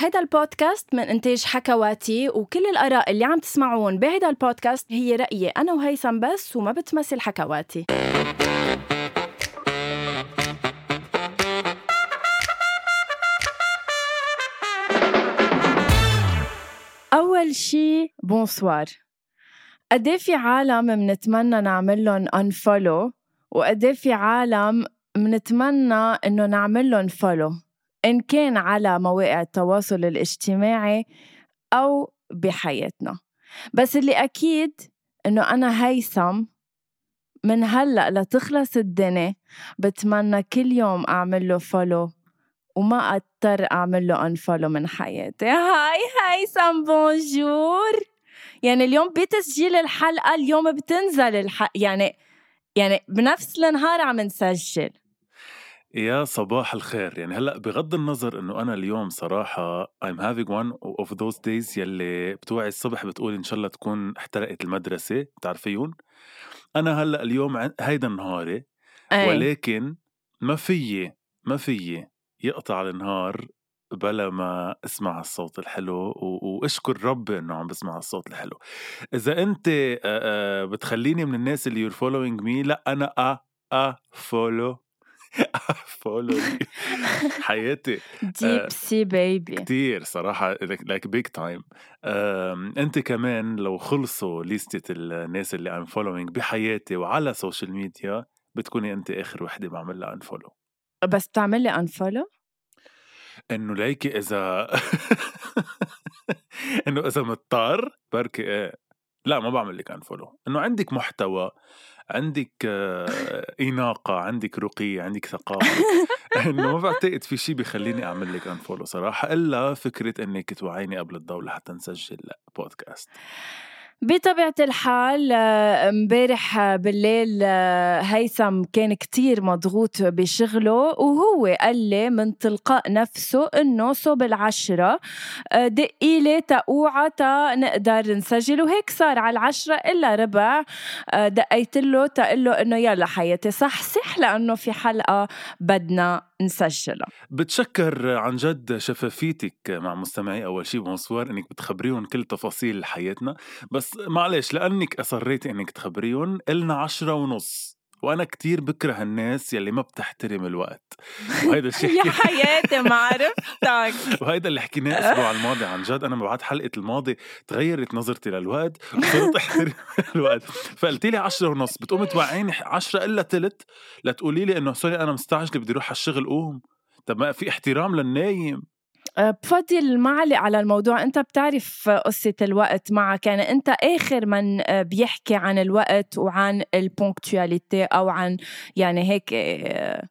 هذا البودكاست من إنتاج حكواتي وكل الآراء اللي عم تسمعون بهذا البودكاست هي رأيي أنا وهيثم بس وما بتمثل حكواتي. أول شي بونسوار قد في عالم منتمنى نعمل لهم unfollow وقد في عالم منتمنى إنه نعمل لهم follow إن كان على مواقع التواصل الاجتماعي أو بحياتنا. بس اللي أكيد إنه أنا هيثم من هلأ لتخلص الدنيا بتمنى كل يوم أعمل له follow وما أضطر أعمل له unfollow من حياتي. hi هيثم bonjour يعني اليوم بتسجيل الحلقة اليوم بتنزل الحلقة يعني يعني بنفس النهار عم نسجل. يا صباح الخير. يعني هلأ بغض النظر إنه أنا اليوم صراحة I'm having one of those days يلي بتوعي الصبح بتقول إن شاء الله تكون احترقت المدرسة. بتعرفيون أنا هلأ اليوم هيدا نهاري أي. ولكن ما فيي ما فيي يقطع النهار بلا ما أسمع الصوت الحلو وأشكر ربي إنه عم بسمع الصوت الحلو. إذا أنت بتخليني من الناس اللي you're following me لأ أنا ا ا follow follow حياتي deep see baby كتير صراحة like big time أنت كمان لو خلصوا ليستة الناس اللي I'm following بحياتي وعلى social media بتكوني أنت آخر وحدة بعمل لها unfollow بس بتعمل لي unfollow؟ إنه ليكي إذا إنه إذا مضطر بركي إيه لا ما بعمل لك انفولو إنه عندك محتوى عندك آه، إناقة عندك رقي عندك ثقافة. إنه ما بعتقد في شيء بيخليني أعمل لك أنفولو صراحة إلا فكرة إنك توعيني قبل الضوء لحتى نسجل بودكاست بطبيعة الحال آه، امبارح بالليل آه، هيثم كان كتير مضغوط بشغله وهو قال لي من تلقاء نفسه إنه صوب العشرة آه، دقي لي تقوعة تا نقدر نسجل وهيك صار على العشرة إلا ربع دقيت له تقول له إنه يلا حياتي صح صح لأنه في حلقة بدنا نسجلها. بتشكر عن جد شفافيتك مع مستمعي أول شيء بونسوار إنك بتخبريهم كل تفاصيل حياتنا. بس معلش لأنك اصريتي إنك تخبريهم النا عشرة ونص وأنا كتير بكره الناس يلي ما بتحترم الوقت. وهيدا الشيء يا حياتي ما عرفتك. وهيدا اللي حكيناه الأسبوع الماضي عن جد أنا بعد حلقة الماضي تغيرت نظرتي للوقت وصرت أحترم الوقت. فقلت لي 10 ونص بتقومي توعيني 10 إلا تلت؟ لتقولي لي إنه sorry أنا مستعجلة بدي أروح على الشغل قوم. طب ما في احترام للنايم. بفضل معلق على الموضوع. أنت بتعرف قصة الوقت معك. يعني أنت آخر من أه، بيحكي عن الوقت وعن ال ponctualité أو عن يعني هيك أه،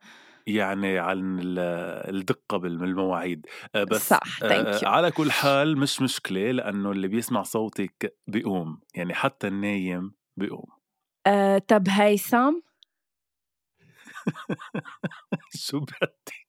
يعني عن الدقة بالمواعيد. بس صح. على كل حال مش مشكلة لأنه اللي بيسمع صوتك بيقوم. يعني حتى النايم بيقوم. أه طب هيثم شو بدك؟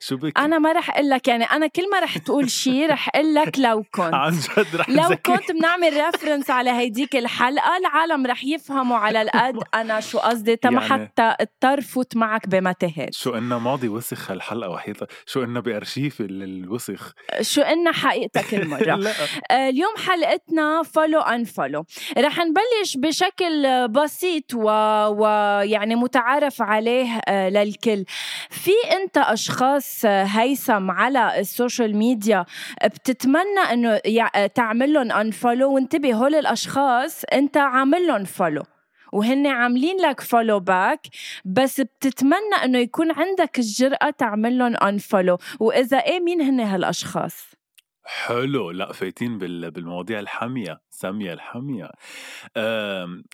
شو بك أنا ما رح أقول لك يعني أنا كل ما رح تقول شيء رح أقول لك لو كنت. عن جد رح لو كنت بنعمل reference على هيديك الحلقة العالم رح يفهموا على القد أنا شو قصدي تا ما يعني حتى اضطر فوت معك بمتاهات شو قلنا ماضي وسخ هالحلقة وحيطة شو قلنا بأرشيف الوسخ. شو قلنا حقيقتك المرة. آه، اليوم حلقتنا follow unfollow رح نبلش بشكل بسيط ويعني و... متعارف عليه آه، للكل. في أنت أشخاص هيثم على ال social media بتتمنى إنه تعمل لهم unfollow وانتبه هول الأشخاص أنت عامل لهم follow وهن عاملين لك follow back بس بتتمنى إنه يكون عندك الجرأة تعمل لهم unfollow وإذا إيه مين هن هالأشخاص؟ حلو. لا فايتين بالمواضيع الحامية. الحامية الحامية.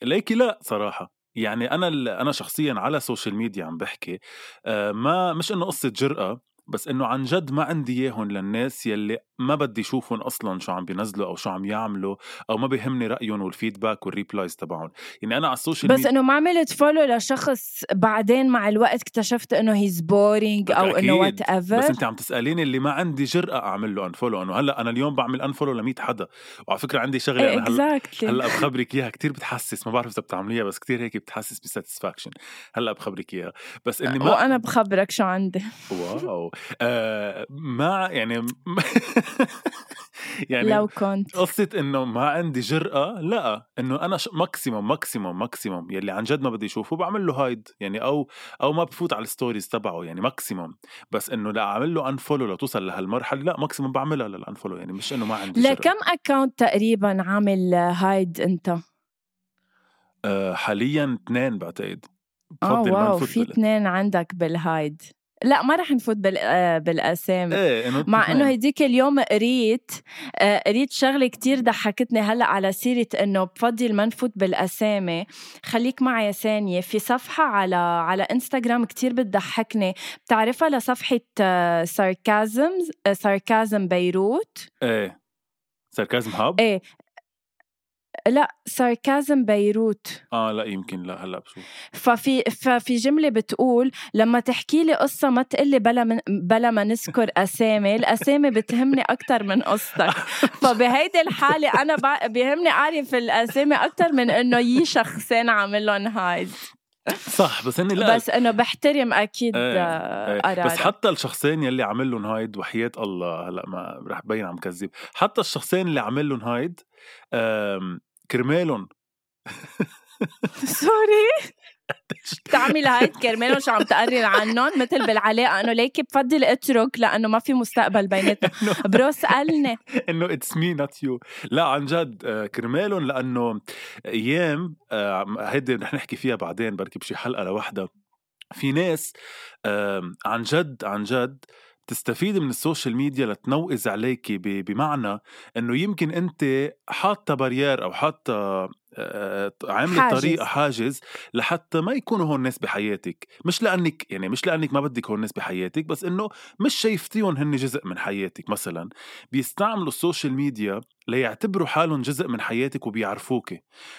ليكي لا صراحة. يعني أنا أنا شخصيا على ال social media عم بحكي آه، ما مش إنه قصة جرأة بس إنه عن جد ما عندي إياهم للناس يلي ما بدي أشوفهم أصلا شو عم بينزلوا أو شو عم يعملوا أو ما بيهمني رأيهم وال feedback وال replies تبعهم. يعني أنا على ال social بس إنه ما عملت follow لشخص بعدين مع الوقت اكتشفت إنه he's boring أو إنه whatever بس أنت عم تسأليني اللي ما عندي جرأة أعمل له unfollow أنه هلأ أنا اليوم بعمل unfollow ل 100 حدا. وعلى فكرة عندي شغلة إيه هلأ هلأ بخبرك إياها. كثير بتحسس ما بعرف إذا بتعمليها بس كثير هيك بتحسس ب satisfaction هلأ بخبرك إياها. بس إني ما وأنا بخبرك شو عندي. واو. آه ما يعني يعني لو كنت. قصة إنه ما عندي جرأة لا. إنه أنا ش... maximum maximum maximum يلي عن جد ما بدي اشوفه بعمل له hide يعني أو أو ما بفوت على ال stories تبعه يعني maximum بس إنه لا أعمل له unfollow لتوصل لهالمرحلة لا maximum بعملها لل unfollow يعني مش إنه ما عندي جرأة. لكم account تقريبا عامل hide أنت؟ أه حاليا اثنين بعتقد. آه wow في اثنين عندك بال hide لا ما رح نفوت بال... آه، بالأسامي. إيه مع. إنه هديك اليوم قريت آه، قريت شغلة كتير ضحكتني هلأ على سيرة إنه بفضل ما نفوت بالأسامي. خليك معي ثانية في صفحة على على إنستغرام كتير بتضحكني. بتعرفها لصفحة ساركازم ساركازم بيروت؟ إيه. ساركازم هاب إيه. لا ساركازم بيروت. آه لا يمكن لا هلأ بشوف ففي ففي جملة بتقول لما تحكي لي قصة ما تقلي بلا من بلا ما نذكر أسامي الأسامي بتهمني أكثر من قصتك. فبهيدي الحالة أنا بيهمني أعرف الأسامي أكثر من إنه يي شخصين عامل لهم هايد. صح بس هني لا. بس إنه بحترم أكيد إيه، آه،. قرارك. بس حتى الشخصين يلي عمل لهم هايد وحياة الله هلأ ما رح بين عم كذب. حتى الشخصين اللي عمل لهم هايد كرمالهم. sorry. بتعمل hide كرمال شو عم تقرر عنهم؟ مثل بالعلاقة إنه ليكي بفضل اترك لأنه ما في مستقبل بيناتنا bro سألني. إنه it's me not you لا عن جد آه، كرمالهم لأنه أيام آه، هيدي رح نحكي فيها بعدين بركي بشي حلقة لوحدها في ناس عن جد عن جد بتستفيد من ال social media لتنوئز عليكي ب- بمعنى إنه يمكن أنت حاطة barrier أو حاطة آه، عاملة حاجز. طريقة حاجز. لحتى ما يكونوا هون الناس بحياتك. مش لأنك يعني مش لأنك ما بدك هون الناس بحياتك بس إنه مش شايفتيهم هن جزء من حياتك مثلا. بيستعملوا ال social media ليعتبروا حالهم جزء من حياتك وبيعرفوك.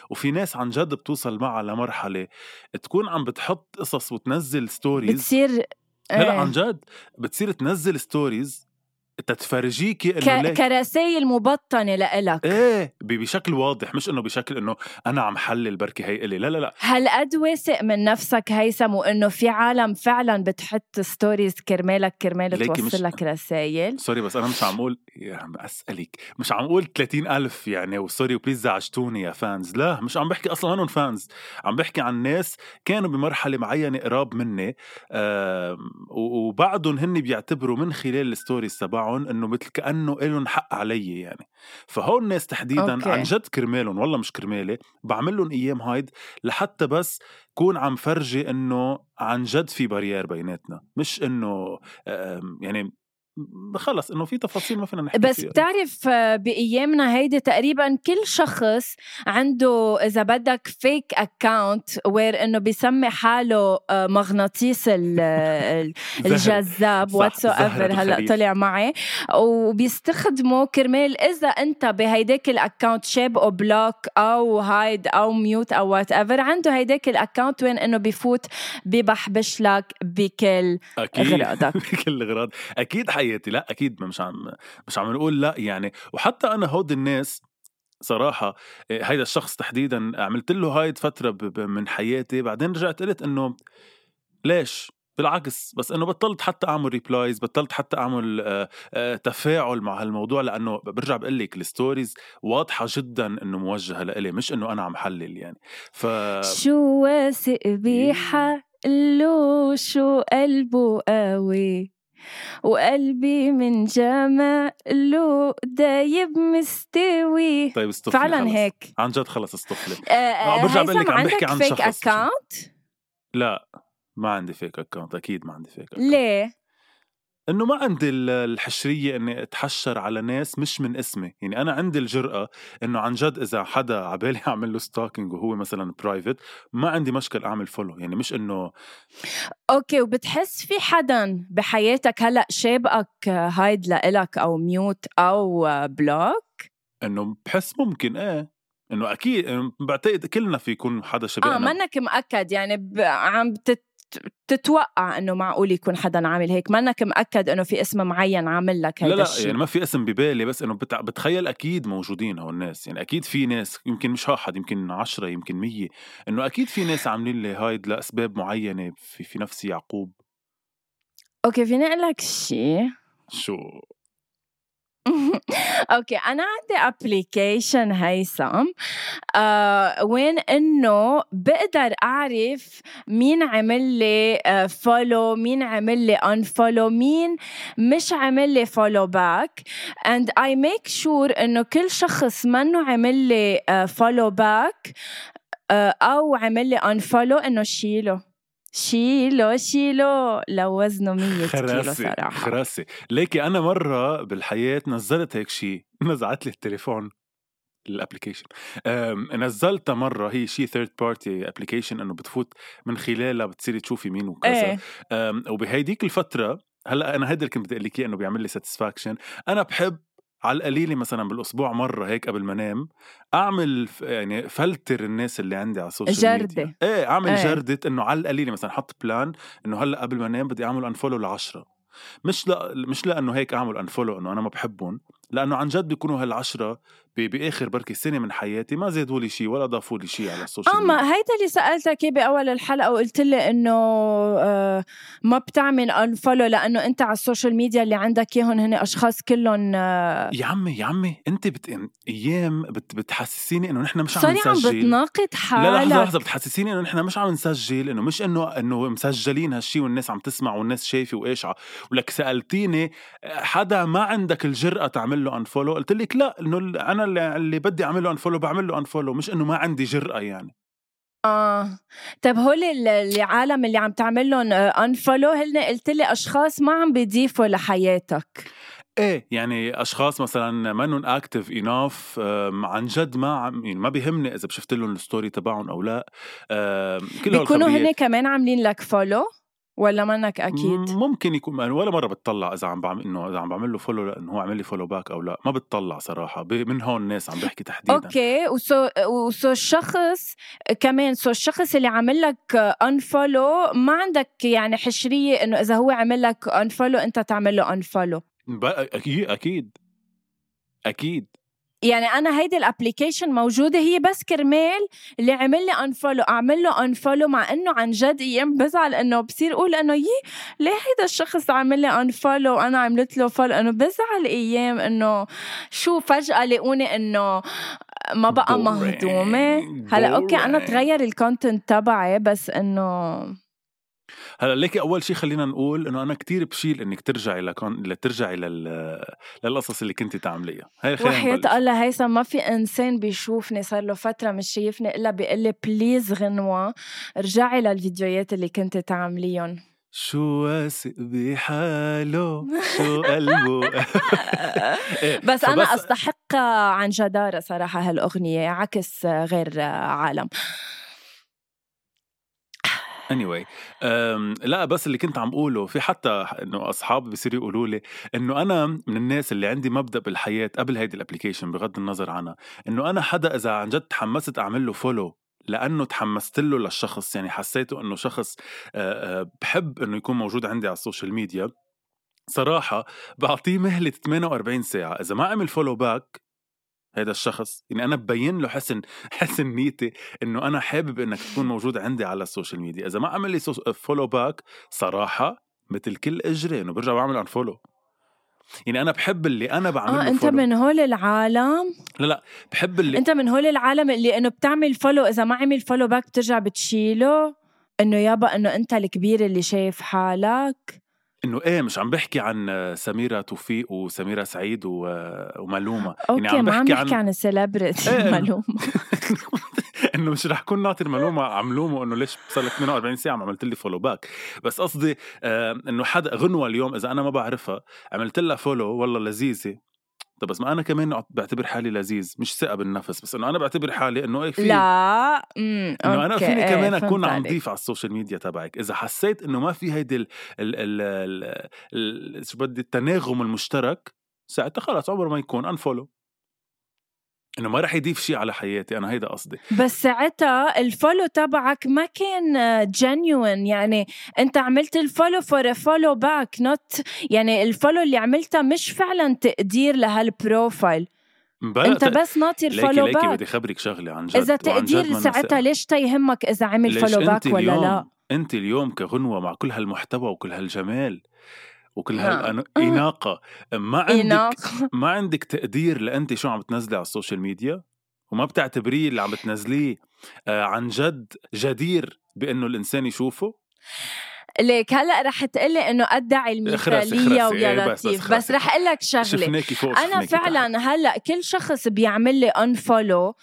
وفي ناس عن جد بتوصل معها لمرحلة تكون عم بتحط قصص وتنزل stories بتصير لا لا إيه. عن جد بتصير تنزل stories تتفرجيكي إنه ك... كرسائل مبطنة لإلك. إيه بشكل واضح مش إنه بشكل إنه أنا عم حلل بركي هي إلي لا لا لا. هالقد واثق من نفسك هيثم؟ وإنه في عالم فعلا بتحط stories كرمالك كرمال ليكي مش- توصل لك رسائل sorry بس أنا مش عم أقول يا عم أسألك. مش عم أقول 30 ألف يعني و sorry و please زعجتوني يا fans لا مش عم بحكي أصلا هنن fans عم بحكي عن ناس كانوا بمرحلة معينة قراب مني و- وبعدهم هن بيعتبروا من خلال ال stories تبعهم إنه مثل كأنه لهم حق علي يعني فهول الناس تحديدا okay. عن جد كرمالهم والله مش كرمالي بعمل لهم أيام hide لحتى بس كون عم فرجي إنه عن جد في barrier بيناتنا مش إنه آم، يعني خلص إنه في تفاصيل ما فينا نحكي بس فيها. بتعرف آه، بأيامنا هيدي تقريبا كل شخص عنده إذا بدك فيك أكاونت وير إنه بيسمي حاله آه، مغناطيس زهر. الجذاب زهرة ايفر هلا. طلع معي وبيستخدموا كرمال إذا أنت بهيداك الاكونت شاب بلوك أو هايد أو ميوت أو وات ايفر عنده هيداك الاكونت وين إنه بيفوت ببحبش لك بكل أكيد أغراضك. بكل الاغراض أكيد حياتي. لا أكيد مش عم مش عم نقول لا يعني. وحتى أنا هود الناس صراحة إيه، هيدا الشخص تحديدا عملت له hide فترة من حياتي. بعدين رجعت قلت إنه ليش؟ بالعكس بس إنه بطلت حتى أعمل replies بطلت حتى أعمل آه، آه، تفاعل مع هالموضوع. لأنه برجع بقول لك ال stories واضحة جدا إنه موجهة لإلي مش إنه أنا عم حلل يعني. ف شو واثق بحقله شو قلبه قوي؟ وقلبي من جماله دايب مستوي. طيب استفلي فعلا خلص. هيك. عن جد خلص استفلي آه، آه، برجع بقول لك عم بحكي عن fake شخص. account لا ما عندي fake account أكيد ما عندي fake account ليه؟ إنه ما عندي ال- الحشرية إني أتحشر على ناس مش من اسمي. يعني أنا عندي الجرأة إنه عن جد إذا حدا عبالي أعمل له stalking وهو مثلا private ما عندي مشكل أعمل follow يعني مش إنه Okay وبتحس في حدا بحياتك هلأ شابك hide لإلك أو mute أو block إنه بحس ممكن إيه. إنه أكيد بعتقد كلنا في يكون حدا شبهنا. آه منك مأكد يعني ب... عم بتت... تتوقع إنه معقول يكون حدا عامل هيك؟ منك مأكد إنه في اسم معين عامل لك لا هيدا لا الشيء يعني ما في اسم ببالي بس إنه بتع... بتخيل أكيد موجودين هون الناس يعني أكيد في ناس يمكن مش واحد يمكن عشرة يمكن مية إنه أكيد في ناس عاملين لي hide لأسباب معينة في في نفس يعقوب. Okay فيني أقول لك شيء شو؟ Okay أنا عندي application هيثم. آه وين إنه بقدر أعرف مين عمل لي follow مين عمل لي unfollow مين مش عمل لي follow back and I make sure إنه كل شخص منه عمل لي follow back أو عمل لي unfollow إنه شيله. شيلو شيلو. لو وزنه 100 كيلو صراحة. خراسي. ليكي أنا مرة بالحياة نزلت هيك شيء نزعت لي التليفون ال application نزلتها مرة هي شيء third party application إنه بتفوت من خلالها بتصيري تشوفي مين وكذا. إيه. وبهيديك الفترة هلأ أنا هيدا اللي كنت بدي أقول لك إنه بيعمل لي satisfaction أنا بحب على القليلة مثلا بالأسبوع مرة هيك قبل ما أنام أعمل يعني فلتر الناس اللي عندي على ال social جردة. ميديا إيه أعمل إيه. جردة إنه على القليلة مثلا حط plan إنه هلأ قبل ما أنام بدي أعمل unfollow لعشرة مش لا مش لأنه هيك أعمل unfollow إنه أنا ما بحبهم لأنه عن جد بيكونوا هالعشرة بآخر بركي سنة من حياتي ما زادوا لي شيء ولا ضافوا لي شيء على ال social media. اما هيدا اللي سألتك بأول الحلقة وقلت لي إنه آه ما بتعمل unfollow لأنه أنت على ال social media اللي عندك إياهم هن أشخاص كلهم آه. يا عمي يا عمي أنت بت... أيام بت... بتحسسيني إنه نحن مش عم نسجل عم بتناقض حالك لا لحظة لحظة بتحسسيني إنه نحن مش عم نسجل إنه مش إنه إنه مسجلين هالشيء والناس عم تسمع والناس شايفة وايش ولك سألتيني حدا ما عندك الجرأة تعمل له unfollow قلت لك لا إنه أنا اللي, بدي أعمل له unfollow بعمل له unfollow مش إنه ما عندي جرأة يعني. آه. طيب هول العالم اللي عم تعمل لهم unfollow هن قلت لي أشخاص ما عم بيضيفوا لحياتك. إيه يعني أشخاص مثلا منهم active enough عن جد ما عم يعني ما بيهمني إذا بشفت لهم ال story تبعهم أو لا. كل بيكونوا هن كمان عاملين لك follow ولا منك أكيد؟ ممكن يكون يعني ولا مرة بتطلع إذا عم بعمل إنه إذا عم بعمل له follow لأنه هو عمل لي follow back أو لا ما بتطلع صراحة. من هون الناس عم بحكي تحديدا. Okay. و so و so الشخص كمان so الشخص اللي عمل لك unfollow ما عندك يعني حشرية إنه إذا هو عمل لك unfollow أنت تعمل له unfollow أكيد أكيد أكيد. يعني أنا هيدي ال application موجودة هي بس كرمال اللي عمل لي unfollow أعمل له unfollow مع إنه عن جد أيام بزعل إنه بصير أقول إنه يي ليه هيدا الشخص عمل لي unfollow وأنا عملت له follow إنه بزعل أيام إنه شو فجأة لاقوني إنه ما بقى مهضومة. هلا okay أنا تغير ال content تبعي بس إنه هلأ ليكي أول شيء خلينا نقول إنه أنا كتير بشيل إنك ترجعي لكون لترجعي لل... للقصص اللي كنتي تعمليها. هي وحياة الله هيثم ما في إنسان بيشوفني صار له فترة مش شايفني إلا بيقول لي please غنوة ارجعي للفيديوهات اللي كنتي تعمليهم. شو واثق بحاله؟ شو قلبه؟ إيه، بس أنا أستحق عن جدارة صراحة هالأغنية عكس غير عالم. Anyway لا بس اللي كنت عم أقوله في حتى إنه اصحابي بيصيروا يقولوا لي إنه أنا من الناس اللي عندي مبدأ بالحياة قبل هيدي ال application بغض النظر عنها إنه أنا حدا إذا عن جد تحمست أعمل له follow لأنه تحمست له للشخص يعني حسيته إنه شخص بحب إنه يكون موجود عندي على ال social media صراحة بعطيه مهلة 48 ساعة إذا ما عمل follow back هذا الشخص يعني أنا ببين له حسن حسن نيتي إنه أنا حابب إنك تكون موجود عندي على ال social media إذا ما عمل لي follow back صراحة مثل كل إجري إنه برجع بعمل unfollow يعني أنا بحب اللي أنا بعمل آه unfollow. من هول العالم؟ لا لا بحب اللي أنت من هول العالم اللي إنه بتعمل follow إذا ما عمل follow back بترجع بتشيله؟ إنه يابا إنه أنت الكبير اللي شايف حالك؟ إنه إيه مش عم بحكي عن سميرة توفيق وسميرة سعيد وملومة. Okay يعني عم بحكي عن, عن ال celebrity إيه ملومة. إنه مش رح كون ناطر ملومة عملومه إنه ليش صار لك 48 ساعة ما عملت لي follow back بس قصدي آه إنه حدا غنوة اليوم إذا أنا ما بعرفها عملت لها follow والله لذيذة. طب بس ما أنا كمان بعتبر حالي لذيذ مش ثقة بالنفس بس إنه أنا بعتبر حالي إنه إيه في لا إنه أنا فيني إيه كمان أكون عم ضيف على ال social media تبعك. إذا حسيت إنه ما في هيدي ال ال ال شو بدي التناغم المشترك ساعتها خلص عمره ما يكون unfollow إنه ما رح يضيف شيء على حياتي أنا هيدا قصدي. بس ساعتها ال follow تبعك ما كان genuine يعني أنت عملت ال follow for follow back not يعني ال follow اللي عملتها مش فعلا تقدير لهال profile أنت بس ناطر follow back بدي خبرك شغلة عن جد إذا تقدير ساعتها ليش تيهمك إذا عمل follow back ولا لا؟ أنت اليوم كغنوة مع كل هالمحتوى وكل هالجمال؟ وكل نعم. هالإناقة ما عندك ما عندك تقدير لأنت شو عم تنزلي على ال social media؟ وما بتعتبريه اللي عم تنزليه آه، عن جد جدير بأنه الإنسان يشوفه؟ ليك هلأ رح تقلي إنه أدعي المثالية خرسي ويا إيه بس بس لطيف. بس رح أقول لك شغلة. أنا. فعلا هلأ كل شخص بيعمل لي unfollow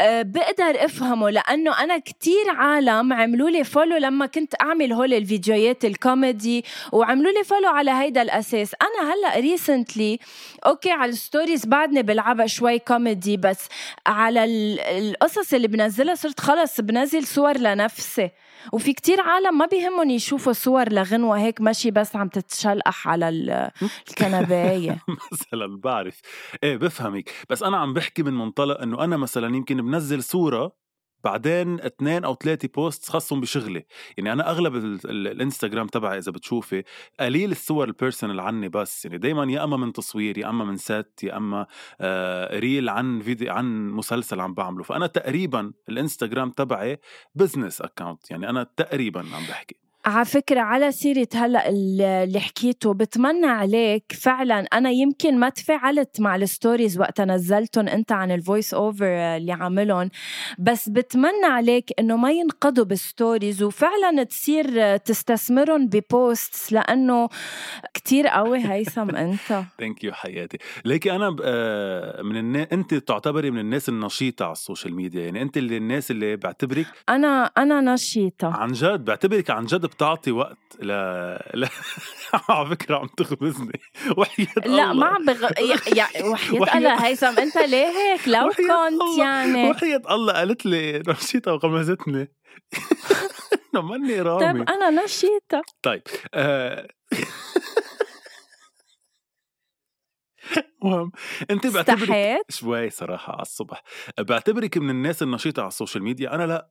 بقدر أفهمه لأنه أنا كتير عالم عملوا لي follow لما كنت أعمل هول الفيديوهات الكوميدي وعملوا لي follow على هيدا الأساس. أنا هلأ recently okay على ال stories بعدني بلعبها شوي كوميدي بس على ال- القصص اللي بنزلها صرت خلص بنزل صور لنفسي. وفي كتير عالم ما بيهمهم يشوفوا صور لغنوة هيك ماشي بس عم تتشلقح على ال- الكنباية. مثلا بعرف. إيه بفهمك. بس أنا عم بحكي من منطلق إنه أنا مثلا يمكن بنزل صورة بعدين اثنين أو ثلاثة post خاصهم بشغلي. يعني أنا أغلب ال- ال- الإنستغرام تبعي إذا بتشوفي قليل الصور ال personal عني بس. يعني دائما يا أما من تصوير يا أما من set يا أما آه reel عن فيديو عن مسلسل عم بعمله. فأنا تقريبا الإنستغرام تبعي business account يعني أنا تقريبا عم بحكي. على فكرة على سيرة هلأ ال- اللي حكيته بتمنى عليك فعلا أنا يمكن ما تفاعلت مع ال stories وقت نزلتهم أنت عن ال voice over اللي عاملهم بس بتمنى عليك إنه ما ينقضوا بال stories وفعلا تصير تستثمرهم ب posts لأنه كتير قوي هيثم أنت. thank you حياتي. ليكي أنا ب- آه، من الناس أنت تعتبري من الناس النشيطة على ال social media يعني أنت اللي الناس اللي بعتبرك أنا أنا نشيطة. عن جد بعتبرك عن جد بتعطي وقت ل, ل... على فكرة عم تغمزني وحياة لا الله. ما عم بغ... يا يا وحياة الله هيثم أنت ليه هيك؟ لو كنت يعني. وحياة الله قالت لي نشيطة وغمزتني. انه ماني رامي طيب أنا نشيطة. طيب آه... مهم. أنت بعتبرك شوي صراحة على الصبح. بعتبرك من الناس النشيطة على ال social media؟ أنا لا.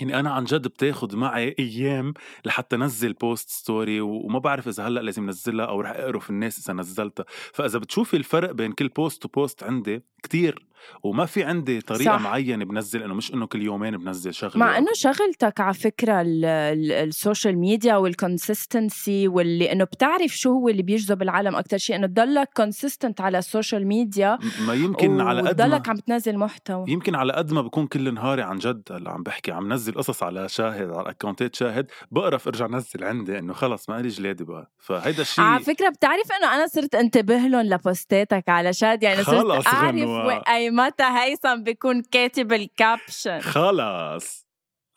يعني أنا عن جد بتاخد معي أيام لحتى نزل post story وما بعرف إذا هلأ لازم نزلها أو رح أقرف الناس إذا نزلتها. فإذا بتشوفي الفرق بين كل post و post عندي كتير وما في عندي طريقة صح. معينة بنزل إنه مش إنه كل يومين بنزل شغلة مع إنه شغلتك على فكرة ال- ال- السوشيال ميديا وال consistency واللي إنه بتعرف شو هو اللي بيجذب العالم أكثر شيء إنه تضلك consistent على ال social media ما يمكن على قد ما عم تنزل محتوى. يمكن على قد ما بكون كل نهاري عن جد هلا عم بحكي عم نزل قصص على شاهد على account ات شاهد بقرف أرجع نزل عندي إنه خلص ما لي جلادي بقى. فهيدا الشيء على فكرة بتعرف إنه أنا صرت انتبه لهم ل post اتك على شاهد يعني صرت أعرف أي متى هيثم بيكون كاتب ال caption خلص.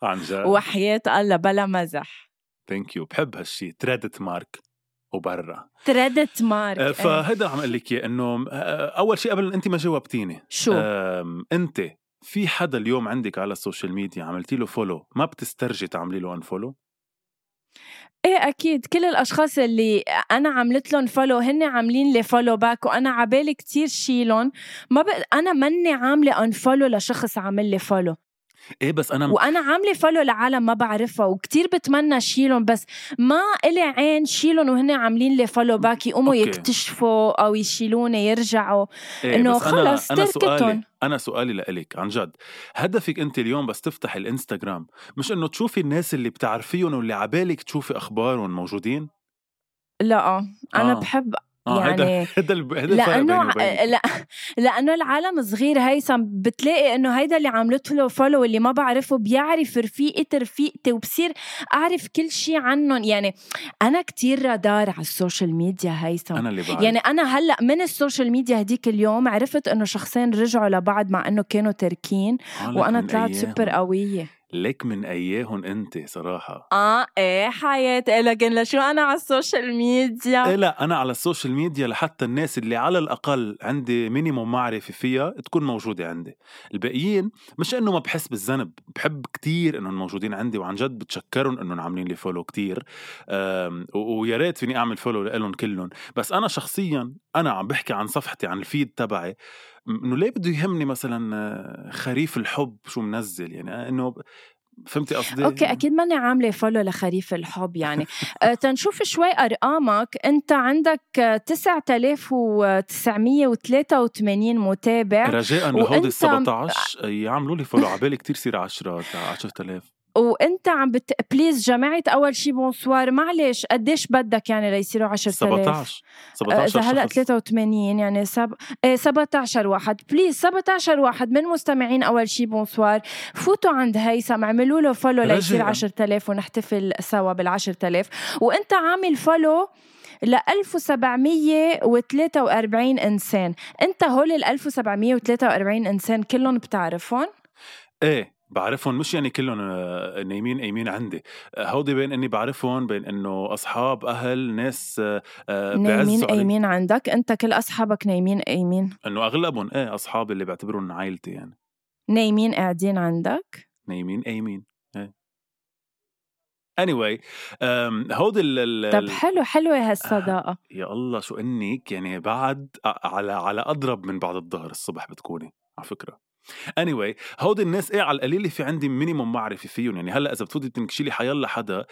عن جد. وحياة الله بلا مزح. thank you بحب هالشيء trade mark وبرا. mark آه، إيه. فهيدا عم أقول لك إنه آه، أول شيء قبل انت ما جاوبتيني. شو؟ انت في حدا اليوم عندك على ال social media عملتي له follow ما بتسترجي تعملي له unfollow إيه أكيد. كل الأشخاص اللي أنا عملت لهم follow هن عاملين لي follow back وأنا عبالي كتير شيلهم. ما بق... أنا مني عاملة unfollow لشخص عامل لي follow إيه بس أنا وأنا عاملة follow لعالم ما بعرفها وكتير بتمنى شيلهم بس ما إلي عين شيلهم وهن عاملين لي follow back يقوموا okay. يكتشفوا أو يشيلوني يرجعوا إيه بس خلص أنا, أنا تركتن. سؤالي أنا سؤالي لإلك عن جد هدفك أنت اليوم بس تفتح الإنستغرام مش إنه تشوفي الناس اللي بتعرفيهم واللي عبالك تشوفي أخبارهم موجودين لا أنا آه. بحب آه هيدا يعني هيدا هيدا لأنه لا لأنه العالم صغير هيثم بتلاقي إنه هيدا اللي عملت له follow اللي ما بعرفه بيعرف رفيقتي رفيقتي وبصير أعرف كل شيء عنهم. يعني أنا كتير رادار على ال social media هيثم أنا اللي بعرف. يعني أنا هلأ من ال social media هديك اليوم عرفت إنه شخصين رجعوا لبعض مع إنه كانوا تاركين آه، وأنا طلعت. سوبر قوية. لك من أياهم أنت صراحة. آه إيه حياتي لكن لشو أنا على ال social media. إيه لا أنا على ال social media لحتى الناس اللي على الأقل عندي minimum معرفة فيها تكون موجودة عندي. الباقيين مش إنه ما بحس بالذنب بحب كتير إنهم موجودين عندي وعن جد بتشكرهم إنهم عاملين لي follow كتير. ويا ريت فيني أعمل follow لهم كلهم. بس أنا شخصيا أنا عم بحكي عن صفحتي عن ال feed تبعي. إنه ليه بده يهمني مثلا خريف الحب شو منزل؟ يعني ب- فهمتي قصدي؟ okay أكيد ماني عاملة follow لخريف الحب يعني. آه، تنشوف شوي أرقامك. أنت عندك آه، 9983 متابع. رجاء لهودي ال وأنت- 17 يعملوا لي follow عبالي كتير صير 10 10000 وانت عم بت please جماعة أول شي bonsoir معلش قديش بدك يعني ليصيروا 10000 17 17 إذا هلأ شخص. 83 يعني سب... إيه 17 واحد. please 17 واحد من مستمعين أول شي bonsoir فوتوا عند هيثم اعملوا له follow ليصير رجاءً. 10000 ونحتفل سوا بال 10000 وانت عامل follow ل 1743 إنسان. انت هول ال 1743 إنسان كلهم بتعرفهم؟ إيه. بعرفهم مش يعني كلهم آه، نايمين قايمين عندي. آه، هودي بين إني بعرفهم بين إنه أصحاب أهل ناس آه، نايمين. قايمين عندك؟ أنت كل أصحابك نايمين قايمين. إنه أغلبهم إيه اصحابي اللي بعتبرهم عائلتي يعني. نايمين قاعدين عندك؟ نايمين قايمين إيه. Anyway um, هودي ال ال طب حلو حلوة هالصداقة. يا الله شو إنك يعني بعد على على أضرب من بعد الظهر الصبح بتكوني على فكرة. Anyway هودي الناس إيه على القليله في عندي minimum معرفة فيهم؟ يعني هلأ إذا بتفوتي تنكشي لي حيلا حدا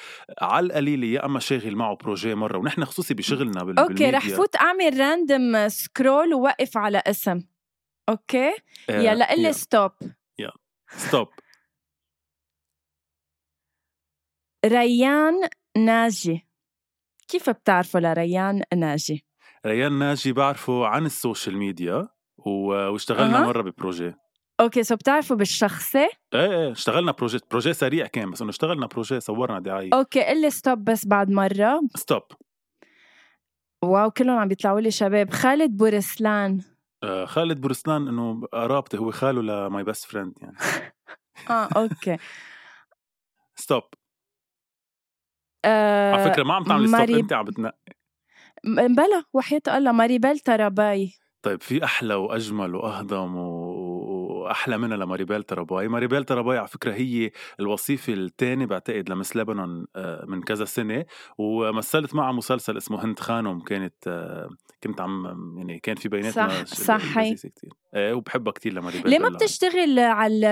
على القليله يا أما شاغل معه projet مرة ونحن خصوصي بشغلنا بال أوكي رح. فوت أعمل random scroll ووقف على اسم. Okay؟ آه، يلا قلي يلا. stop stop ريان ناجي. كيف بتعرفوا لريان ناجي؟ ريان ناجي بعرفه عن ال social media و- واشتغلنا أها. مرة ببروجي أوكي سو بتعرفوا بالشخصي؟ إيه إيه اشتغلنا projet projet سريع كان بس إنه اشتغلنا projet صورنا دعاية. Okay قلي stop بس بعد مرة. Stop wow كلهم عم بيطلعوا لي شباب. خالد بورسلان. آه خالد بورسلان إنه قرابتي هو خاله لماي best friend يعني. آه okay. Stop آه على فكرة ما عم تعملي stop أنت عم بتنقي بلا وحياة الله ماريبيل تراباي طيب في أحلى وأجمل وأهضم و- وأحلى منها لماريبيل تراباي ماريبيل تراباي على فكرة هي الوصيفه الثانية بعتقد لمس لبنان آه، من كذا سنة. ومثلت معها مسلسل اسمه هند خانم. كانت آه، كنت عم يعني كان في بيناتنا صح- كتير. إيه وبحبها كتير لماريبيل ليه ما. بتشتغل على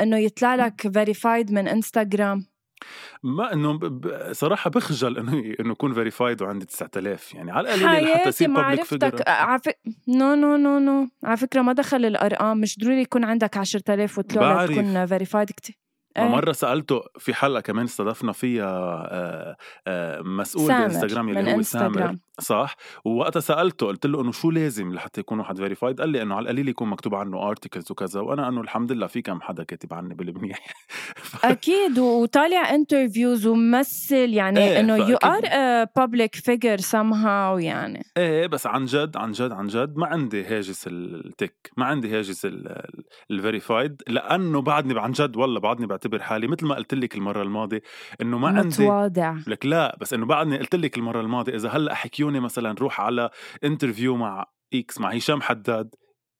إنه يطلع لك verified من انستغرام ما إنه صراحة بخجل إنه إنه يكون verified وعندي 9000 يعني على القليله يصير ما public figure عرفتك عفك... no no no no على فكرة ما دخل الأرقام مش ضروري يكون عندك 10000 وطلع بعرف. تكون verified إيه. مرة سألته في حلقة كمان استضفنا فيها آه، آه، مسؤول بانستغرام اللي هو سامر. صح؟ ووقتها سألته قلت له إنه شو لازم لحتى يكون واحد verified قال لي إنه على القليل يكون مكتوب عنه articles وكذا. وأنا إنه الحمد لله في كم حدا كاتب عني بالمنيح. ف- أكيد وطالع interviews وممثل يعني إيه، إنه you. are public figure somehow يعني. إيه بس عن جد عن جد عن جد ما عندي هاجس ال tick ما عندي هاجس ال verified لأنه بعدني عن جد والله بعدني بعتبر حالي مثل ما قلت لك المرة الماضية إنه ما عندي متواضع. لك لا بس إنه بعدني قلت لك المرة الماضية إذا هلأ حكيوني مثلا روح على interview مع X مع هشام حداد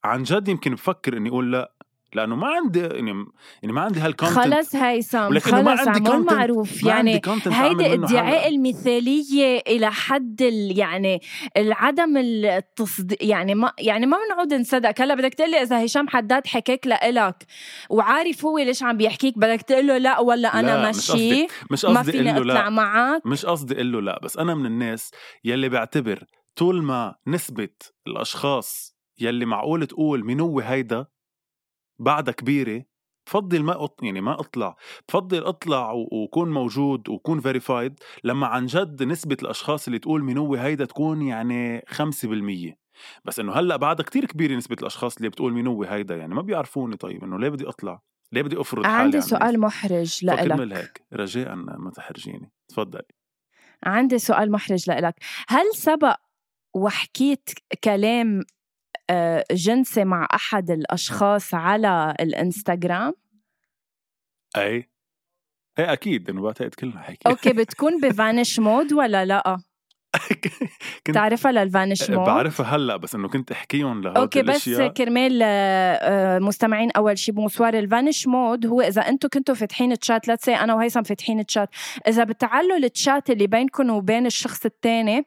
عن جد يمكن بفكر إني أقول لا. لأنه ما عندي يعني يعني ما عندي هال content خلاص هيثم ما خلص عندي عمول. معروف ما يعني هيدي إدعاء حلقة. المثالية إلى حد ال يعني العدم التصديق يعني ما يعني ما بنعود نصدق هلأ بدك تقلي إذا هشام حداد حكاك لإلك وعارف هو ليش عم بيحكيك بدك تقول له لا ولا أنا لا، مش ماشي قصدي- مش ما قصدي فيني أقول له أطلع لا معك مش قصدي أقول له لا بس أنا من الناس يلي بعتبر طول ما نسبة الأشخاص يلي معقول تقول مين هو هيدا بعدها كبيرة بفضل ما أط... يعني ما أطلع بفضل أطلع و- وكون موجود وكون فيريفايد لما عن جد نسبة الأشخاص اللي تقول هو هيدا تكون يعني 5% بس إنه هلأ بعدها كتير كبيرة نسبة الأشخاص اللي بتقول هو هيدا يعني ما بيعرفوني طيب إنه ليه بدي أطلع؟ ليه بدي أفرض حالي عندي سؤال؟ محرج فكمل لإلك. هيك رجاء ما تحرجيني. تفضلي. عندي سؤال محرج لإلك. هل سبق وحكيت كلام جنسي مع أحد الأشخاص على الإنستغرام؟ أي إيه أكيد إنه بعتقد كلنا هيك أوكي بتكون ب vanish mode ولا لأ؟ كنت تعرفها لل vanish mode؟ بعرفها هلأ بس إنه كنت احكيهم لهول okay بس كرمال آه، آه، مستمعين أول شيء bonsoir ال vanish mode هو إذا أنتم كنتوا فاتحين chat let's say أنا وهيثم فاتحين تشات إذا بتعلوا التشات اللي بينكم وبين الشخص الثاني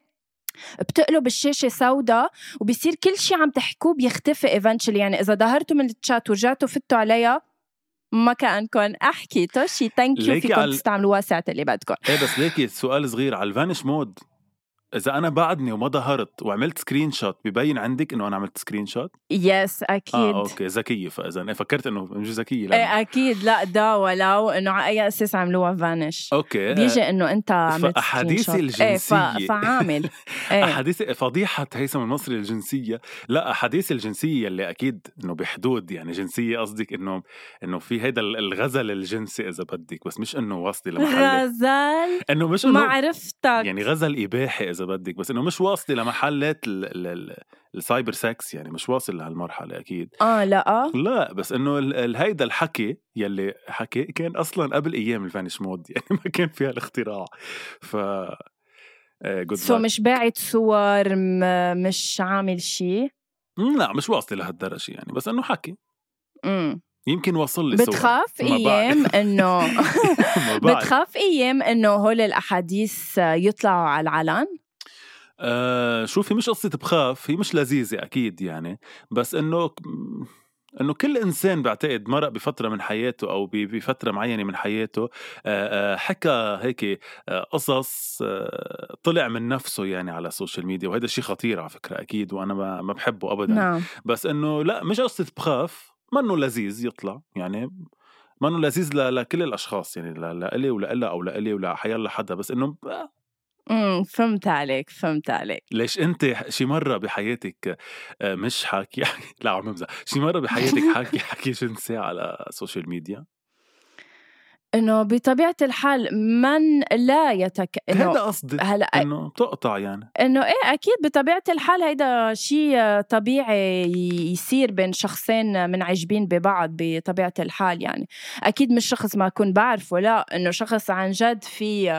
بتقلب الشاشة سوداء وبصير كل شيء عم تحكوه بيختفي eventually يعني إذا ظهرتوا من التشات ورجعتوا فتوا عليها ما كأنكم حاكيتوا شي. Thank you فيكم على- تستعملوها ساعة اللي بدكم إيه بس ليكي سؤال صغير على ال vanish mode إذا أنا بعدني وما ظهرت وعملت screen shot ببين عندك إنه أنا عملت سكرين شوت يس أكيد. آه okay. ذكية فاذا فكرت إنه مش ذكية لا. إيه أكيد. لا دا ولو إنه على أي أساس عملوها vanish okay. بيجي إنه أنت عملت screen shot. الجنسية. إيه ف... فعامل. إيه. أحاديث فضيحة هيثم المصري الجنسية. لا أحاديث الجنسية اللي أكيد إنه بحدود يعني جنسية قصدك إنه إنه في هيدا الغزل الجنسي إذا بدك بس مش إنه واصلة لمحل غزل إنه مش ما انه عرفتك. يعني غزل إباحي إذا بدك بس إنه مش واصلة لمحلات ال- ال- ال- ال cyber sex يعني مش واصل لهالمرحلة أكيد. آه لا لا بس إنه هيدا الحكي يلي حكي كان أصلا قبل أيام ال vanish mode يعني ما كان فيها الاختراع. ف good so مش باعت صور مش عامل شيء لا مش واصلة لهالدرجة يعني بس إنه حكي. امم يمكن وصل لي. بتخاف. أيام إنه. بتخاف أيام إنه هول الأحاديث يطلعوا على العلن؟ آه شوفي مش قصة بخاف هي مش لذيذة أكيد يعني بس إنه إنه كل إنسان بعتقد مرق بفترة من حياته أو بفترة معينة من حياته آه، آه، حكى هيك آه، قصص آه، طلع من نفسه يعني على ال social media وهذا شيء خطير على فكرة أكيد وأنا ما ما بحبه ابدا نعم. بس إنه لأ مش قصة بخاف منه لذيذ يطلع يعني منه لذيذ لكل الأشخاص يعني لإلي ولإلها أو لإلي ولا حيلا حدا بس إنه امم فهمت عليك فهمت عليك. ليش أنت شي مرة بحياتك آه، مش حاكي لا عم بمزح شي مرة بحياتك حاكي حكي جنسي على ال social media إنه بطبيعة الحال من لا يتك هذا قصدي هلأ إنه تقطع يعني. إنه إيه أكيد بطبيعة الحال هيدا شيء طبيعي يصير بين شخصين منعجبين ببعض بطبيعة الحال يعني. أكيد مش شخص ما أكون بعرفه لا إنه شخص عن جد في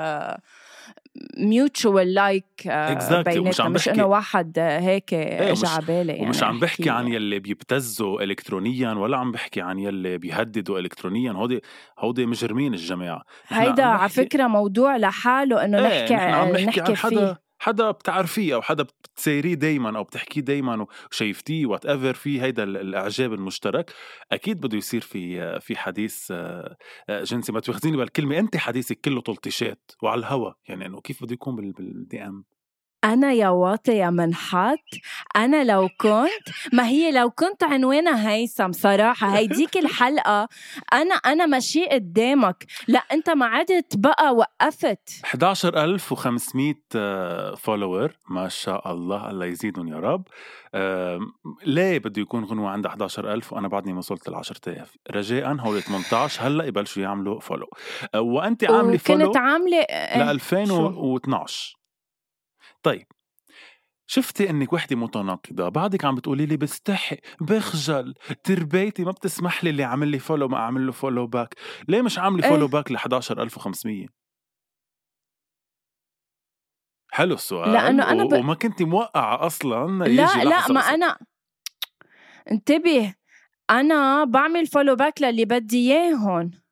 mutual like exactly. بيناتنا عم مش بحكي- انه واحد آه، هيك إيه، اجى على بالي يعني ومش عم بحكي عن يلي بيبتزوا الكترونيا ولا عم بحكي عن يلي بيهددوا الكترونيا. هودي هودي مجرمين الجماعة. هيدا على فكرة موضوع لحاله إنه إيه نحكي نحن عم نحكي, نحكي عن فيه. حدا بتعرفيه أو حدا بتسيريه دايما أو بتحكيه دايما وشايفتيه whatever في هيدا ال- الإعجاب المشترك أكيد بده يصير في في حديث آه، آه، جنسي ما تاخذيني بالكلمة أنت حديثك كله تلطيشات وعلى الهوا يعني إنه كيف بده يكون بالدي ام أنا يا واطي يا منحط أنا لو كنت ما هي لو كنت عنوانها هيثم صراحة هيديك الحلقة. أنا أنا ماشي قدامك. لا أنت ما عدت بقى وقفت. 11500 follower ما شاء الله الله يزيدهم يا رب. ليه بده يكون غنوة عندها 11000 وأنا بعدني ما وصلت ل 10000 رجاء هول 18 هلأ يبلشوا يعملوا follow آه، وانت عاملة follow وكنت عاملة ل إيه، 2012 طيب شفتي إنك وحدة متناقضة؟ بعدك عم بتقولي لي بستحي بخجل تربيتي ما بتسمح لي اللي عامل لي follow ما أعمل له follow back ليه مش عاملة إيه. فولو باك ل 11500 حلو السؤال لأنه أنا ب- وما كنت موقعة أصلا لا يجي لا لحظة ما أنا انتبه أنا بعمل follow back للي بدي إياهم إيه،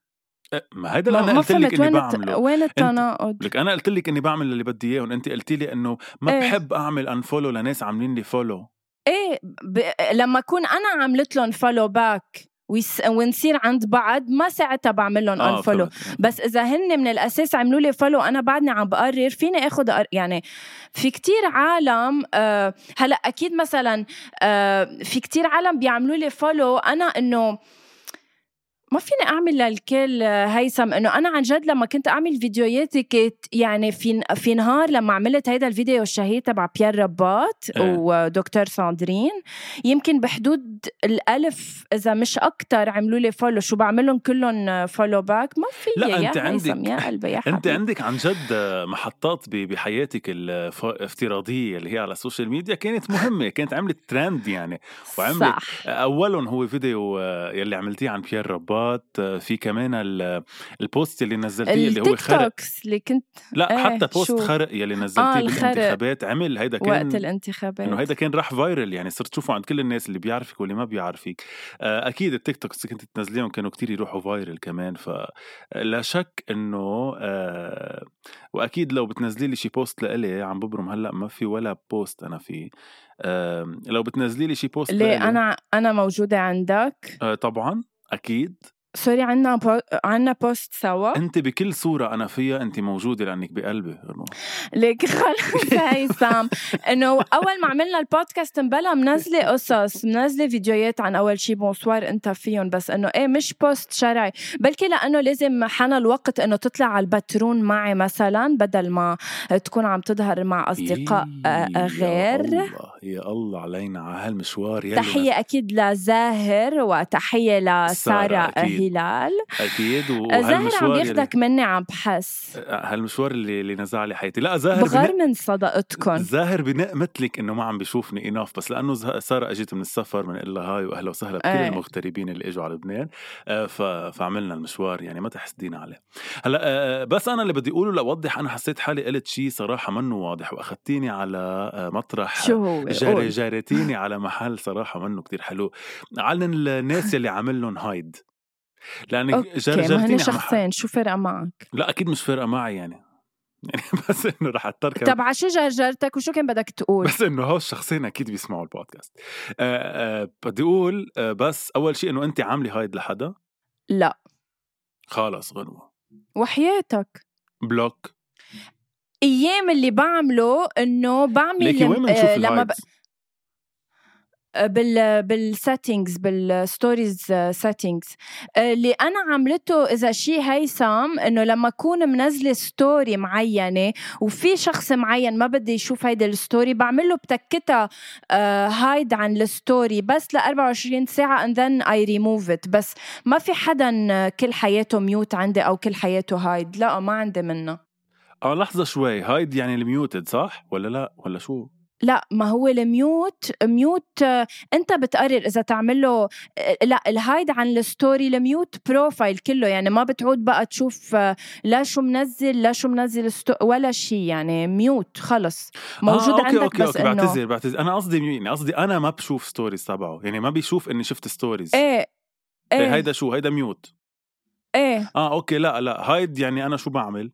ما هيدا اللي أنا قلت لك إني بعمله. وين التناقض لك أنا قلت لك إني بعمل اللي بدي إياه وأنت قلتي لي إنه ما إيه. بحب أعمل unfollow لناس عاملين لي follow إيه ب... لما أكون أنا عملت لهم follow back ويس... ونصير عند بعض ما ساعتها بعمل لهم آه unfollow. بس إذا هن من الأساس عملوا لي follow أنا بعدني عم بقرر فيني اخذ أر... يعني في كتير عالم آه هلأ أكيد مثلا آه في كتير عالم بيعملوا لي follow أنا إنه ما فيني أعمل للكل هيثم إنه أنا عن جد لما كنت أعمل فيديوهاتي كنت يعني في في نهار لما عملت هيدا الفيديو الشهير تبع بيير رباط إيه. ودكتور ساندرين يمكن بحدود الألف إذا مش أكتر عملوا لي follow شو بعمل لهم كلهم follow back ما في لا، يا هيثم عندك- يا قلبي يا أنت حبيبي. عندك عن جد محطات بحياتك الافتراضيه اللي هي على ال social media كانت مهمة كانت عملت ترند يعني. وعملت صح. أولهم هو فيديو يلي عملتيه عن بيير رباط آه، في كمان ال- ال post اللي نزلتيه اللي هو خرق توكس اللي كنت لا إيه، حتى post شو؟ خرق يلي نزلتيه آه،. بالانتخابات عمل هيدا كان وقت الانتخابات. إنه هيدا كان راح viral يعني صرت تشوفه عند كل الناس اللي بيعرفك واللي ما بيعرفك. آه، أكيد ال TikToks اللي كنت تنزليهم كانوا كتير يروحوا viral كمان فلا شك إنه آه، وأكيد لو بتنزلي لي شي post لإلي عم ببرم هلأ ما في ولا post أنا فيه لو بتنزلي لي شي post ليه؟ لإلي أنا أنا موجودة عندك؟ آه، طبعا. أكيد. sorry عنا po... عنا post سوا. أنت بكل صورة أنا فيها أنت موجودة لأنك بقلبي ليك خلص هيثم إنه أول ما عملنا البودكاست مبلا منزلة قصص منزلة فيديوهات عن أول شي bonsoir أنت فيهم بس إنه إيه مش post شرعي. بلكي لأنه لازم حان الوقت إنه تطلع على البترون معي مثلا بدل ما تكون عم تظهر مع أصدقاء إيه، غير يا الله يا الله علينا على هالمشوار تحية أكيد لزاهر وتحية لسارة أكيد. هلال أكيد عم وهالمشوار يلي- ياخدك مني عم بحس. هالمشوار اللي اللي نزع لي حياتي. لا زاهر بغار بنق... من صداقتكم زاهر بنق مثلك إنه ما عم بيشوفني اناف بس لأنه سارة اجت من السفر بنقول لها هاي وأهلا وسهلا بكل إيه. المغتربين اللي إجوا على لبنان. آه، ف... فعملنا المشوار يعني ما تحسدينا عليه. هلأ آه، بس أنا اللي بدي أقوله لأوضح أنا حسيت حالي قلت شيء صراحة منه واضح وأخذتيني على آه، مطرح. شو هو؟ جاري. جارتيني على محل صراحة منه كتير حلو. عن الناس يلي عامل لهم هايد. لأنك جار ما هن شخصين شو فرق معك؟ لا أكيد مش فارقة معي يعني. يعني بس إنه رح طب على شو جرجرتك وشو كان بدك تقول؟ بس إنه هول الشخصين أكيد بيسمعوا البودكاست. آه آه بدي أقول آه بس أول شيء إنه انت عاملة hide لحدا؟ لا. خلص غنوة. وحياتك. block. أيام اللي بعمله إنه بعمل آه، لما ب... بال بال settings بال stories settings اللي أنا عملته إذا شيء هيثم إنه لما أكون منزلة story معينة وفي شخص معين ما بدي يشوف هيدي ال story بعمل له بتكتها hide عن ال story بس ل 24 ساعة and then I remove it. بس ما في حدا آه، كل حياته mute عندي أو كل حياته hide لا ما عندي منه. آه لحظة شوي. hide يعني ال muted صح؟ ولا لا؟ ولا شو؟ لأ ما هو ال mute mute آه، أنت بتقرر إذا تعمل له آه، لأ ال hide عن ال story ال mute profile كله يعني ما بتعود بقى تشوف آه، لا شو منزل لا شو منزل ولا شيء يعني mute خلص. موجود آه، okay عندك okay بس okay إنه بعتذر بعتذر. أنا قصدي يعني قصدي أنا ما بشوف stories تبعه يعني ما بيشوف إني شفت stories إيه إيه. هيدا شو؟ هيدا mute. إيه. آه okay لأ لأ hide يعني أنا شو بعمل؟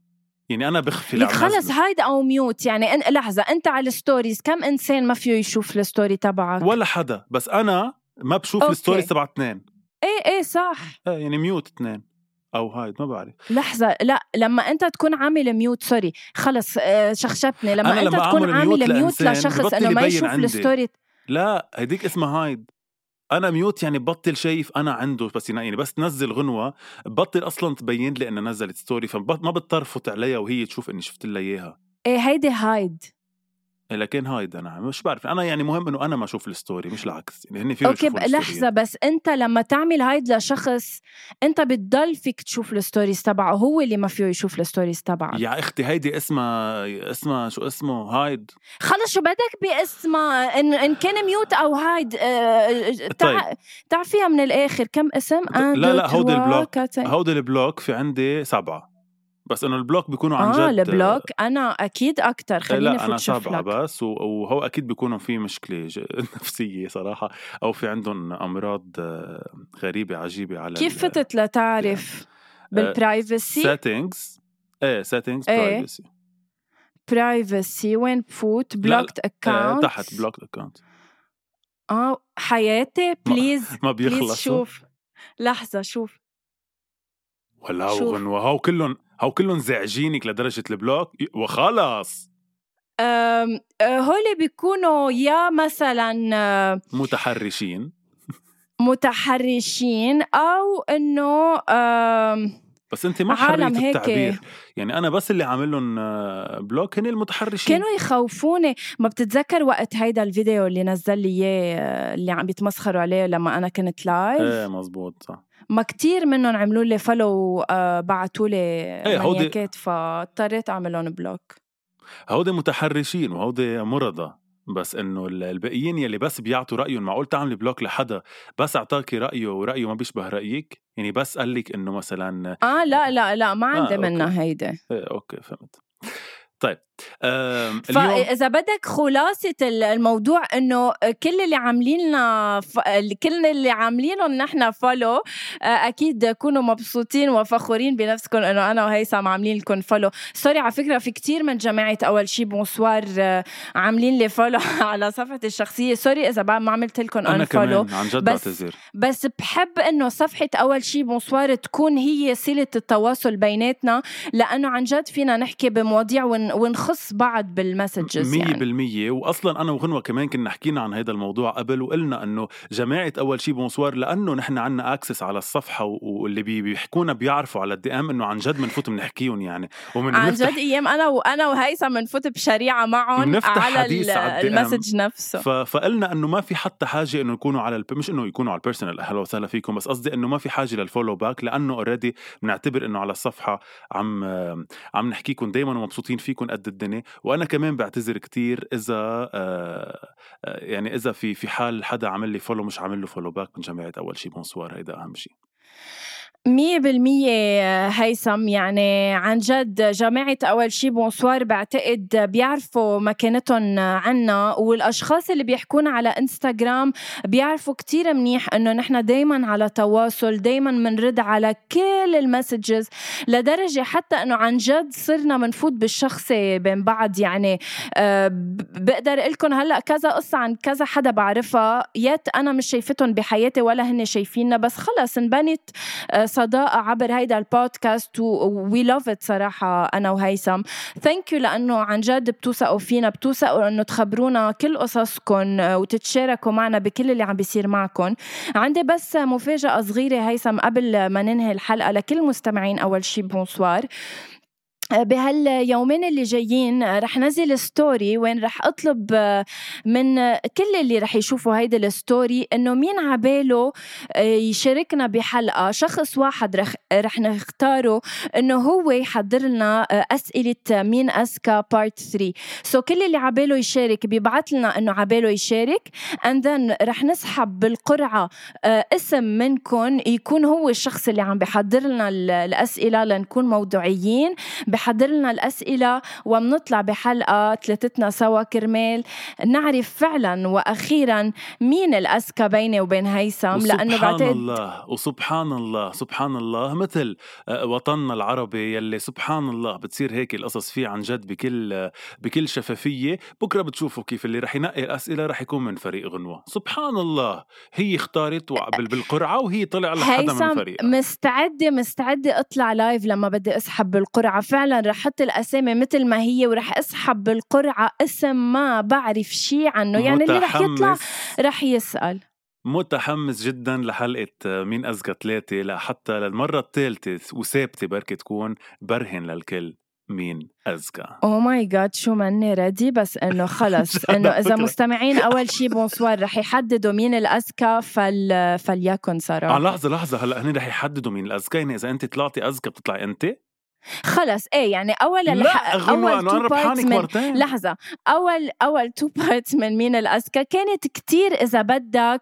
يعني أنا بخفي لك خلص. hide أو mute. يعني إن لحظة أنت على ال stories كم إنسان ما فيه يشوف ال story تبعك؟ ولا حدا. بس أنا ما بشوف okay. ال stories تبع اثنين. إيه إيه صح. آه يعني mute اثنين. أو hide ما بعرف. لحظة. لا لما أنت تكون عامل mute sorry خلص آه، شخشبني لما أنا لما تكون أعمل mute عامل mute لشخص إنه ما يشوف عندي. ال story لا هيديك اسمها hide. أنا mute يعني ببطل شايف أنا عنده بس يعني بس تنزل غنوة. ببطل أصلا تبين لي إنها نزلت story فما بضطر عليها وهي تشوف إني شفت لها إياها. إيه هيدي hide. لكن hide أنا مش بعرف أنا يعني مهم إنه أنا ما أشوف ال story مش العكس يعني هن فيهم ال story. لحظة بس أنت لما تعمل hide لشخص أنت بتضل فيك تشوف ال stories تبعه هو اللي ما فيه يشوف ال stories تبعك يا أختي هيدي اسمها اسمها شو اسمه hide خلص شو بدك باسمها إن, إن كان mute أو hide آه، تع... طيب. تعرفيها من الآخر كم اسم؟ لا، لا، هودي ال block. cinq. هودي ال block في عندي سبعة بس إنه ال block بيكونوا عن آه جد ال block. أنا أكيد إيه خليني لا أنا سبعه لك بس وهو أكيد بيكونوا في مشكلة نفسية صراحة أو في عندهم أمراض آه، غريبة عجيبة على كيف فتت لتعرف آه، بال privacy settings إيه settings إيه. privacy privacy وين بفوت؟ blocked account تحت block account آه حياتي؟ please ما بيخلص شوف. لحظة شوف. ولا. غنوة هو كلهم هو كلهم زعجينك لدرجة ال block؟ وخلص. أم، آه، هول بيكونوا يا مثلا آه، متحرشين. متحرشين أو إنه بس انت ما هيك. التعبير. يعني أنا بس اللي عامل لهم آه، block هن المتحرشين. كانوا يخوفوني. ما بتتذكر وقت هيدا الفيديو اللي نزل لي إياه آه، اللي عم بيتمسخروا عليه لما أنا كنت live إيه مزبوط صح. ما كتير منهم عملوا لي follow بعثوا لي إيه، هودي- فاضطريت اعمل لهم block. هودي متحرشين وهودي مرضى. بس إنه ال- الباقيين يلي بس بيعطوا رايهم معقول تعملي block لحدا بس اعطاكي رأيه ورأيه ما بيشبه رأيك؟ يعني بس قال لك إنه مثلا آه لا لا لا ما عندي okay. منها هيدا إيه okay فهمت. طيب فاذا بدك خلاصة الموضوع إنه كل اللي عاملين لنا ف... كل اللي عاملينهم نحن follow آه، أكيد كونوا مبسوطين وفخورين بنفسكم إنه أنا وهيثم عاملين لكم follow sorry على فكرة في كتير من جماعة أول شي بونسوار آه، عاملين لي follow على صفحتي الشخصية. sorry إذا ما عملت لكم unfollow عن جد بس بعتذر بس بحب إنه صفحة أول شي بونسوار تكون هي صلة التواصل بيناتنا لأنه عن جد فينا نحكي بمواضيع ونخص بعض بال messages يعني. 100% واصلا أنا وغنوة كمان كنا حكينا عن هذا الموضوع قبل وقلنا إنه جماعة أول شي بونسوار لأنه نحن عنا access على الصفحة واللي بيحكونا بيعرفوا على ال DM إنه عن جد بنفوت بنحكيهم يعني. ومن عن جد أيام أنا وأنا وهيثم بنفوت بشريعة معهم على ال message نفسه. فقلنا إنه ما في حتى حاجة إنه يكونوا على الب... مش إنه يكونوا على ال personal أهلا وسهلا فيكم بس قصدي إنه ما في حاجة لل follow back لأنه already بنعتبر إنه على الصفحة عم عم نحكيكم دائما ومبسوطين فيكم قد الدنيا وأنا كمان بعتذر كتير إذا آه، آه، يعني إذا في في حال حدا عمل لي follow مش عامل له follow back من جماعة أول شيء بونسوار هيدا أهم شيء مية بالمية هيثم. يعني عن جد جماعة أول شي بونسوار بعتقد بيعرفوا مكانتهم عنا والأشخاص اللي بيحكونا على إنستغرام بيعرفوا كتير منيح إنه نحن دايما على تواصل دايما منرد على كل ال messages لدرجة حتى إنه عن جد صرنا منفوت بالشخصي بين بعض. يعني أه بقدر لكم هلأ كذا قصة عن كذا حدا بعرفها yet أنا مش شايفتهم بحياتي ولا هن شايفيننا بس خلص انبنت أه صداقة عبر هيدا البودكاست we love it صراحة أنا وهيثم. thank you لأنه عن جد بتوثقوا فينا بتوثقوا إنه تخبرونا كل قصصكم وتتشاركوا معنا بكل اللي عم بيصير معكم عندي بس مفاجأة صغيرة هيثم قبل ما ننهي الحلقة لكل مستمعين أول شي بونسوار بهاليومين اللي جايين رح نزل story وين رح أطلب من كل اللي رح يشوفوا هيدي ال story إنه مين عباله يشاركنا بحلقة. شخص واحد رح رح نختاره إنه هو يحضر لنا أسئلة مين اذكى part 3 so so كل اللي عباله يشارك بيبعت لنا إنه عباله يشارك. and then رح نسحب بالقرعة اسم منكم يكون هو الشخص اللي عم بحضر لنا الأسئلة لنكون موضوعيين. بحضر لنا الأسئلة وبنطلع بحلقة ثلاثتنا سوا كرمال. نعرف فعلا وأخيرا مين الأذكى بيني وبين هيثم لأنه بعتقد الله وسبحان الله سبحان الله. مثل آه، وطننا العربي يلي سبحان الله بتصير هيك القصص فيه عن جد بكل بكل شفافية. بكرة بتشوفوا كيف اللي رح ينقي الأسئلة رح يكون من فريق غنوة. سبحان الله هي اختارت بالقرعة وهي طلع لحدا من فريق مستعدة مستعدة أطلع لايف لما بدي أسحب بالقرعة. فعلا فعلا رح أحط الأسامي مثل ما هي ورح أسحب بالقرعة اسم ما بعرف شيء عنه. يعني اللي رح يطلع رح يسأل. متحمس جدا لحلقة مين أذكى ثلاثة لحتى للمرة الثالثة وثابتة بركي تكون برهن للكل مين أذكى oh my God شو ماني ready بس إنه خلص. إنه إذا مستمعين أول شيء بونسوار رح يحددوا مين الاذكى فل... فليكن صراحة. آه لحظة لحظة. هلأ هن رح يحددوا مين الاذكى يعني إذا أنت طلعتي اذكى بتطلعي أنت؟ خلص. إيه يعني أول لا أول two parts من مرتين. لحظة. أول أول two parts من مين الاذكى كانت كتير إذا بدك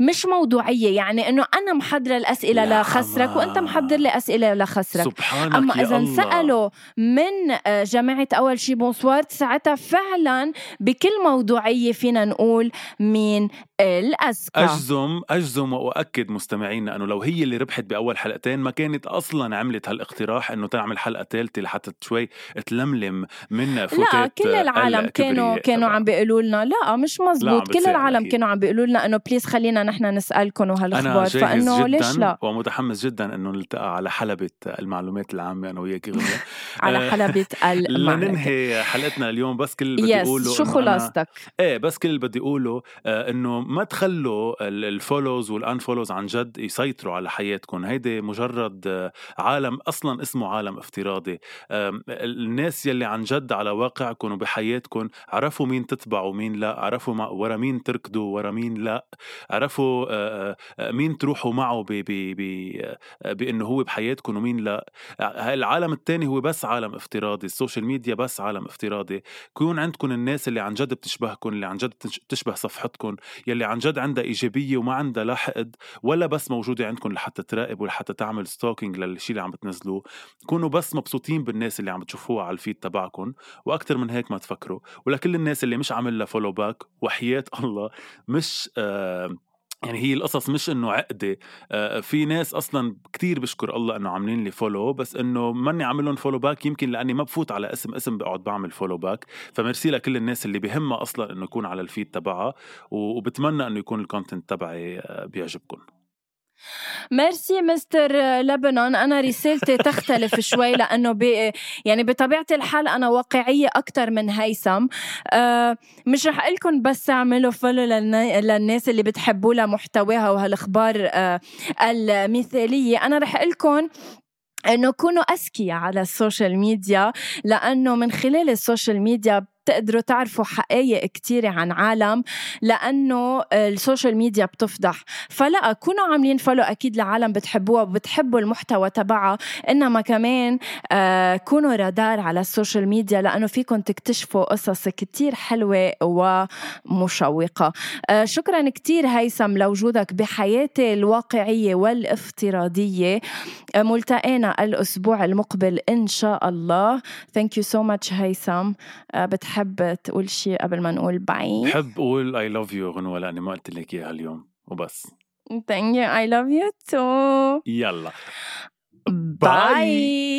مش موضوعية. يعني إنه أنا محضرة الأسئلة لخسرك وأنت محضر لي أسئلة لخسرك. سبحانك أما إذا انسألوا من آه، جماعة أول شي بونسوار ساعتها فعلا بكل موضوعية فينا نقول مين الأذكى أجزم أجزم وأؤكد مستمعينا أنه لو هي اللي ربحت بأول حلقتين ما كانت أصلا عملت هالاقتراح أنه تعمل حلقة ثالثة لحتى شوي تلملم من فوتات لا كل العالم كانوا كانوا عم بيقولوا لنا. لا مش مزبوط. كل العالم أكيد. كانوا عم بيقولوا لنا أنه please خلينا نحن نسألكم وهالأخبار. فإنه ليش لا؟ ومتحمس جدا أنه نلتقى على حلبة المعلومات العامة أنا وياك على آه، حلبة المعلومات. لننهي حلقتنا اليوم. بس كل اللي بدي أقوله شو خلاصتك؟ إيه بس كل اللي بدي أقوله آه إنه ما تخلوا ال follows وال unfollows عن جد يسيطروا على حياتكم. هيدي مجرد عالم أصلا اسمه عالم افتراضي. الناس يلي عن جد على واقعكم وبحياتكم عرفوا مين تتبعوا ومين لا عرفوا ورا مين تركضوا ورا مين لا عرفوا مين تروحوا معه بإنه هو بحياتكم ومين لا. العالم الثاني هو بس عالم افتراضي ال social media بس عالم افتراضي. كون عندكم الناس اللي عن جد بتشبهكم اللي عن جد بتشبه صفحتكم يلي عن جد عندها إيجابية وما عندها لا حقد ولا بس موجودة عندكم لحتى تراقب ولحتى تعمل stalking للشيء اللي عم بتنزلوه. كونوا بس مبسوطين بالناس اللي عم تشوفوها على ال feed تبعكم وأكثر من هيك ما تفكروا. ولكل الناس اللي مش عامل لها follow back وحياة الله مش آه يعني هي القصص مش إنه عقده آه في ناس أصلا كتير بشكر الله إنه عاملين لي follow بس إنه ماني عامل لهم follow back يمكن لأني ما بفوت على اسم اسم بقعد بعمل follow back ف merci لكل الناس اللي بهمها أصلا إنه يكون على ال feed تبعها وبتمنى إنه يكون ال content تبعي آه بيعجبكم merci Mister لبنان أنا رسالتي تختلف شوي لأنه ب... يعني بطبيعة الحال أنا واقعية أكثر من هيثم. أه مش رح قلكم بس أعملوا follow للناس اللي بتحبوا لها محتواها وهالأخبار أه المثالية. أنا رح قلكم إنه كونوا أذكياء على ال social media لأنه من خلال ال social media بتقدروا تعرفوا حقائق كتيرة عن عالم لأنه ال social media بتفضح. فلا كونوا عاملين follow أكيد لعالم بتحبوها وبتحبوا المحتوى تبعها. إنما كمان آه كونوا رادار على ال social media لأنه فيكم تكتشفوا قصص كتير حلوة ومشوقة. آه شكرا كتير هيثم لوجودك بحياتي الواقعية والافتراضية. آه ملتقينا الأسبوع المقبل إن شاء الله. Thank you so much هيثم. بتحب بتحب تقول شيء قبل ما نقول bye بحب أقول I love you غنوة لاني ما قلت لك إياها اليوم وبس. Thank you. I love you too. يلا. bye